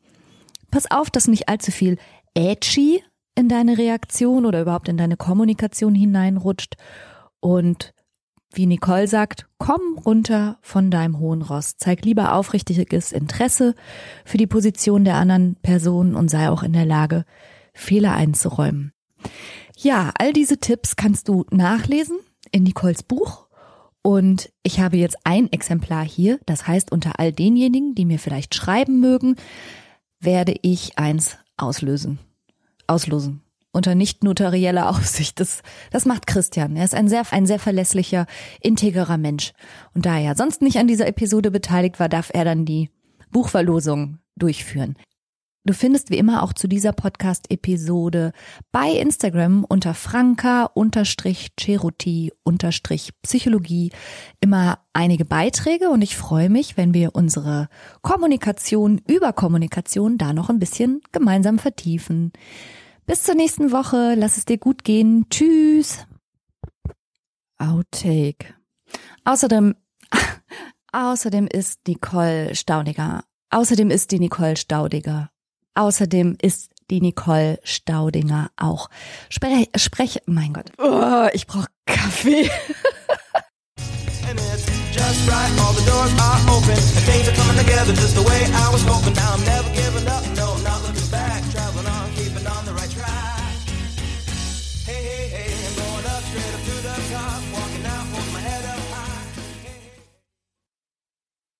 Pass auf, dass nicht allzu viel edgy in deine Reaktion oder überhaupt in deine Kommunikation hineinrutscht und wie Nicole sagt, komm runter von deinem hohen Ross. Zeig lieber aufrichtiges Interesse für die Position der anderen Person und sei auch in der Lage, Fehler einzuräumen. Ja, all diese Tipps kannst du nachlesen in Nicoles Buch. Und ich habe jetzt ein Exemplar hier. Das heißt, unter all denjenigen, die mir vielleicht schreiben mögen, werde ich eins auslösen. Auslosen unter nicht notarieller Aufsicht. Das, das macht Christian. Er ist ein sehr, ein sehr verlässlicher, integrer Mensch. Und da er sonst nicht an dieser Episode beteiligt war, darf er dann die Buchverlosung durchführen. Du findest wie immer auch zu dieser Podcast-Episode bei Instagram unter franka-cheruti-psychologie immer einige Beiträge und ich freue mich, wenn wir unsere Kommunikation über Kommunikation da noch ein bisschen gemeinsam vertiefen. Bis zur nächsten Woche. Lass es dir gut gehen. Tschüss. Outtake. Außerdem, außerdem ist Nicole Staudiger. Außerdem ist die Nicole Staudiger. Außerdem ist die Nicole Staudinger auch. Sprech, sprech, mein Gott. Oh, ich brauch Kaffee.